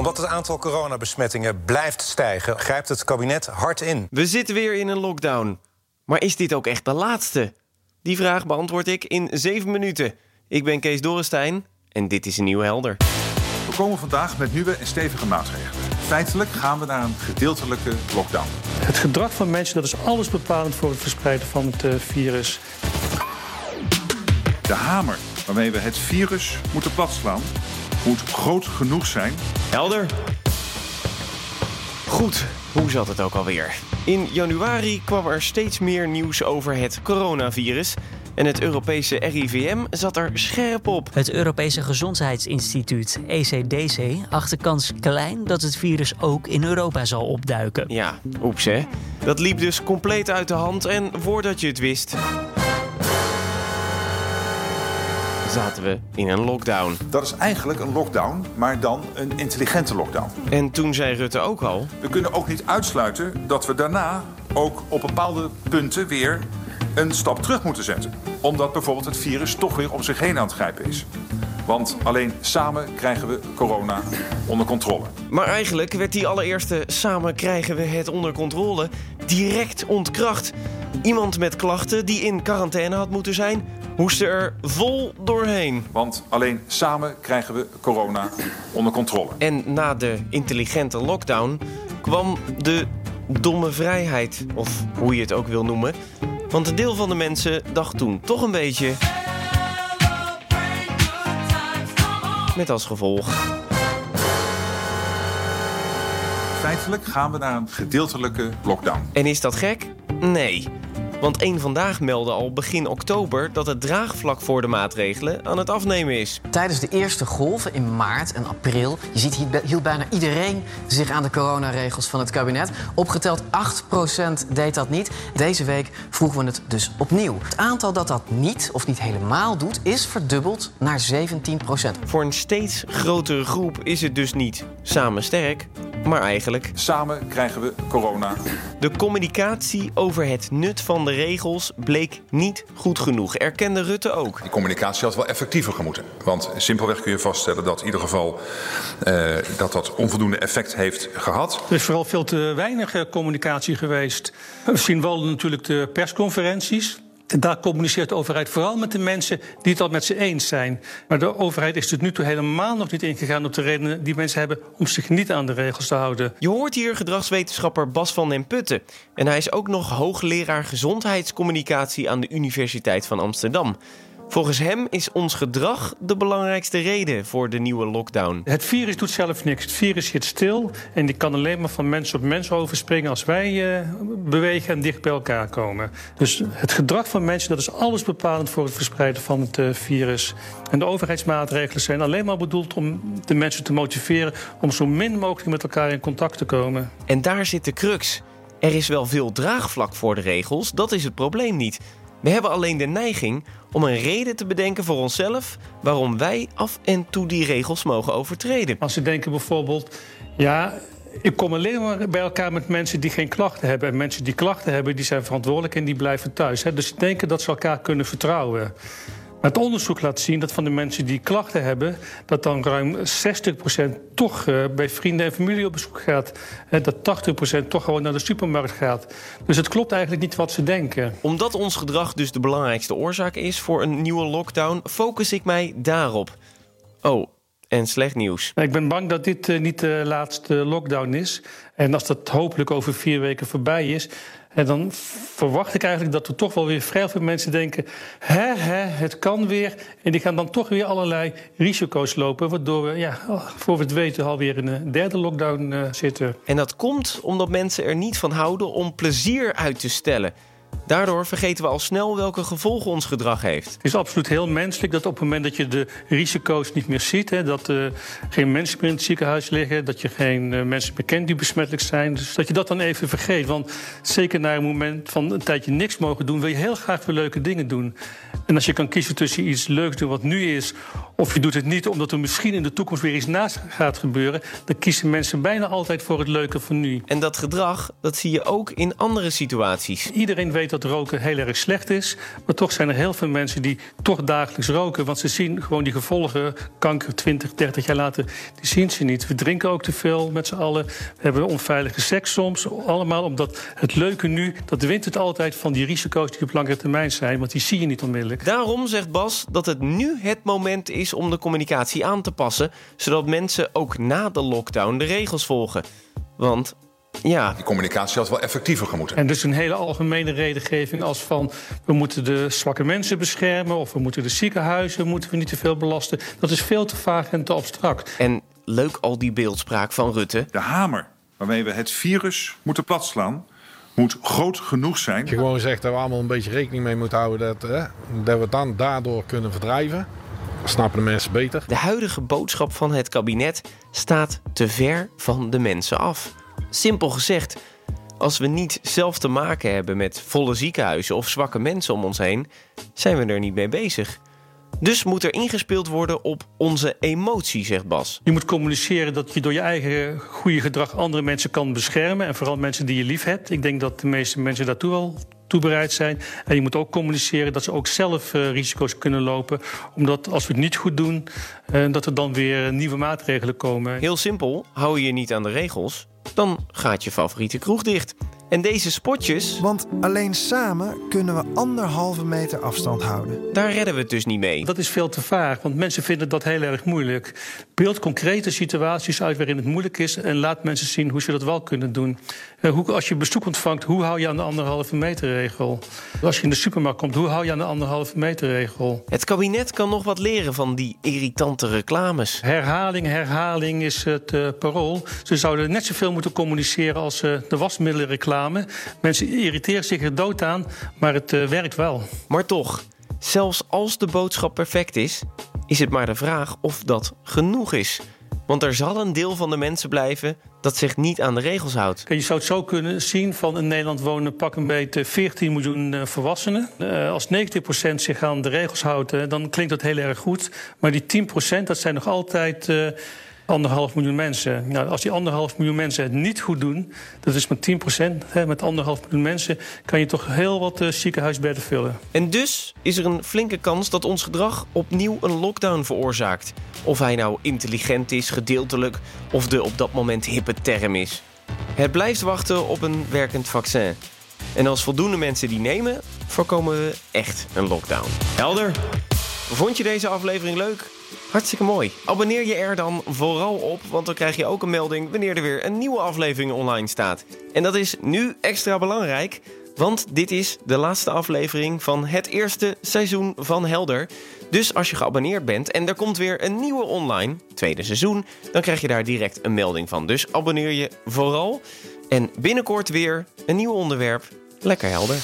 Omdat het aantal coronabesmettingen blijft stijgen, grijpt het kabinet hard in. We zitten weer in een lockdown. Maar is dit ook echt de laatste? Die vraag beantwoord ik in 7 minuten. Ik ben Kees Dorrestein en dit is een nieuw helder. We komen vandaag met nieuwe en stevige maatregelen. Feitelijk gaan we naar een gedeeltelijke lockdown. Het gedrag van mensen dat is alles bepalend voor het verspreiden van het uh, virus. De hamer waarmee we het virus moeten platslaan moet groot genoeg zijn. Helder. Goed, hoe zat het ook alweer? In januari kwam er steeds meer nieuws over het coronavirus. En het Europese RIVM zat er scherp op. Het Europese Gezondheidsinstituut, ECDC, acht de kans klein dat het virus ook in Europa zal opduiken. Ja, oeps hè. Dat liep dus compleet uit de hand en voordat je het wist. Zaten we in een lockdown. Dat is eigenlijk een lockdown, maar dan een intelligente lockdown. En toen zei Rutte ook al. We kunnen ook niet uitsluiten dat we daarna ook op bepaalde punten weer een stap terug moeten zetten. Omdat bijvoorbeeld het virus toch weer om zich heen aan het grijpen is. Want alleen samen krijgen we corona onder controle. Maar eigenlijk werd die allereerste samen krijgen we het onder controle direct ontkracht. Iemand met klachten die in quarantaine had moeten zijn, moest er vol doorheen. Want alleen samen krijgen we corona onder controle. En na de intelligente lockdown kwam de domme vrijheid, of hoe je het ook wil noemen. Want een deel van de mensen dacht toen toch een beetje. Met als gevolg. Feitelijk gaan we naar een gedeeltelijke lockdown. En is dat gek? Nee. Want één vandaag meldde al begin oktober dat het draagvlak voor de maatregelen aan het afnemen is. Tijdens de eerste golven in maart en april, je ziet hield bijna iedereen zich aan de coronaregels van het kabinet. Opgeteld 8% deed dat niet. Deze week vroegen we het dus opnieuw. Het aantal dat dat niet of niet helemaal doet, is verdubbeld naar 17%. Voor een steeds grotere groep is het dus niet samen sterk, maar eigenlijk... Samen krijgen we corona. De communicatie over het nut van de regels bleek niet goed genoeg. Erkende Rutte ook. Die communicatie had wel effectiever gemoeten. Want simpelweg kun je vaststellen dat in ieder geval uh, dat dat onvoldoende effect heeft gehad. Er is vooral veel te weinig eh, communicatie geweest. We zien wel natuurlijk de persconferenties. Daar communiceert de overheid vooral met de mensen die het al met ze eens zijn. Maar de overheid is tot nu toe helemaal nog niet ingegaan op de redenen die mensen hebben om zich niet aan de regels te houden. Je hoort hier gedragswetenschapper Bas van den Putten. En hij is ook nog hoogleraar gezondheidscommunicatie aan de Universiteit van Amsterdam. Volgens hem is ons gedrag de belangrijkste reden voor de nieuwe lockdown. Het virus doet zelf niks. Het virus zit stil en die kan alleen maar van mens op mens overspringen als wij uh, bewegen en dicht bij elkaar komen. Dus het gedrag van mensen dat is alles bepalend voor het verspreiden van het uh, virus. En de overheidsmaatregelen zijn alleen maar bedoeld om de mensen te motiveren om zo min mogelijk met elkaar in contact te komen. En daar zit de crux. Er is wel veel draagvlak voor de regels, dat is het probleem niet. We hebben alleen de neiging om een reden te bedenken voor onszelf waarom wij af en toe die regels mogen overtreden. Als ze denken bijvoorbeeld, ja, ik kom alleen maar bij elkaar met mensen die geen klachten hebben. En mensen die klachten hebben, die zijn verantwoordelijk en die blijven thuis. Dus ze denken dat ze elkaar kunnen vertrouwen. Het onderzoek laat zien dat van de mensen die klachten hebben, dat dan ruim 60% toch uh, bij vrienden en familie op bezoek gaat. En dat 80% toch gewoon naar de supermarkt gaat. Dus het klopt eigenlijk niet wat ze denken. Omdat ons gedrag dus de belangrijkste oorzaak is voor een nieuwe lockdown, focus ik mij daarop. Oh, en slecht nieuws. Ik ben bang dat dit uh, niet de laatste lockdown is. En als dat hopelijk over vier weken voorbij is, en dan verwacht ik eigenlijk dat er toch wel weer vrij veel mensen denken: hè, hè, het kan weer. En die gaan dan toch weer allerlei risico's lopen. Waardoor we, ja, oh, voor we het weten, alweer in een derde lockdown uh, zitten. En dat komt omdat mensen er niet van houden om plezier uit te stellen. Daardoor vergeten we al snel welke gevolgen ons gedrag heeft. Het is absoluut heel menselijk dat op het moment dat je de risico's niet meer ziet, hè, dat er geen mensen meer in het ziekenhuis liggen, dat je geen uh, mensen meer kent die besmettelijk zijn, dus dat je dat dan even vergeet. Want zeker na een moment van een tijdje niks mogen doen, wil je heel graag weer leuke dingen doen. En als je kan kiezen tussen iets leuks doen wat nu is, of je doet het niet omdat er misschien in de toekomst weer iets naast gaat gebeuren, dan kiezen mensen bijna altijd voor het leuke van nu. En dat gedrag, dat zie je ook in andere situaties. Iedereen weet dat roken heel erg slecht is. Maar toch zijn er heel veel mensen die toch dagelijks roken. Want ze zien gewoon die gevolgen, kanker 20, 30 jaar later, die zien ze niet. We drinken ook te veel met z'n allen. We hebben onveilige seks soms. Allemaal omdat het leuke nu, dat wint het altijd van die risico's die op langere termijn zijn. Want die zie je niet onmiddellijk. Daarom zegt Bas dat het nu het moment is om de communicatie aan te passen, zodat mensen ook na de lockdown de regels volgen. Want ja, Die communicatie had wel effectiever gemoeten. En dus een hele algemene redengeving als van... we moeten de zwakke mensen beschermen... of we moeten de ziekenhuizen moeten we niet te veel belasten. Dat is veel te vaag en te abstract. en leuk al die beeldspraak van Rutte. De hamer waarmee we het virus moeten platslaan... moet groot genoeg zijn je gewoon zegt dat we allemaal een beetje rekening mee moeten houden dat, hè, dat we het dan daardoor kunnen verdrijven. Snappen de mensen beter. De huidige boodschap van het kabinet staat te ver van de mensen af. Simpel gezegd, als we niet zelf te maken hebben met volle ziekenhuizen of zwakke mensen om ons heen, zijn we er niet mee bezig. Dus moet er ingespeeld worden op onze emotie, zegt Bas. Je moet communiceren dat je door je eigen goede gedrag... andere mensen kan beschermen. En vooral mensen die je lief hebt. Ik denk dat de meeste mensen daartoe wel toe bereid zijn. En je moet ook communiceren dat ze ook zelf eh, risico's kunnen lopen. Omdat als we het niet goed doen... eh, dat er dan weer nieuwe maatregelen komen. Heel simpel, hou je je niet aan de regels, dan gaat je favoriete kroeg dicht. En deze spotjes, Want alleen samen kunnen we anderhalve meter afstand houden. daar redden we het dus niet mee. Dat is veel te vaag, want mensen vinden dat heel erg moeilijk. Beeld concrete situaties uit waarin het moeilijk is... en laat mensen zien hoe ze dat wel kunnen doen. Eh, hoe, als je bezoek ontvangt, hoe hou je aan de anderhalve meter regel? Als je in de supermarkt komt, hoe hou je aan de anderhalve meter regel? Het kabinet kan nog wat leren van die irritante reclames. Herhaling, herhaling is het eh, parool. Ze zouden net zoveel moeten communiceren als eh, de wasmiddelenreclame. Mensen irriteren zich er dood aan, maar het werkt wel. Maar toch, zelfs als de boodschap perfect is, is het maar de vraag of dat genoeg is. Want er zal een deel van de mensen blijven dat zich niet aan de regels houdt. Je zou het zo kunnen zien van in Nederland wonen pak een beetje 14 miljoen eh, volwassenen. Eh, als 90% zich aan de regels houdt, dan klinkt dat heel erg goed. Maar die 10% dat zijn nog altijd eh, anderhalf miljoen mensen. Nou, als die anderhalf miljoen mensen het niet goed doen, dat is met 10%, hè, met anderhalf miljoen mensen, kan je toch heel wat eh, ziekenhuisbedden vullen. En dus is er een flinke kans dat ons gedrag opnieuw een lockdown veroorzaakt. Of hij nou intelligent is, gedeeltelijk, of de op dat moment hippe term is. Het blijft wachten op een werkend vaccin. En als voldoende mensen die nemen, voorkomen we echt een lockdown. Helder. Vond je deze aflevering leuk? Hartstikke mooi. Abonneer je er dan vooral op, want dan krijg je ook een melding wanneer er weer een nieuwe aflevering online staat. En dat is nu extra belangrijk, want dit is de laatste aflevering van het eerste seizoen van Helder. Dus als je geabonneerd bent en er komt weer een nieuwe online, tweede seizoen, dan krijg je daar direct een melding van. Dus abonneer je vooral. En binnenkort weer een nieuw onderwerp. Lekker helder.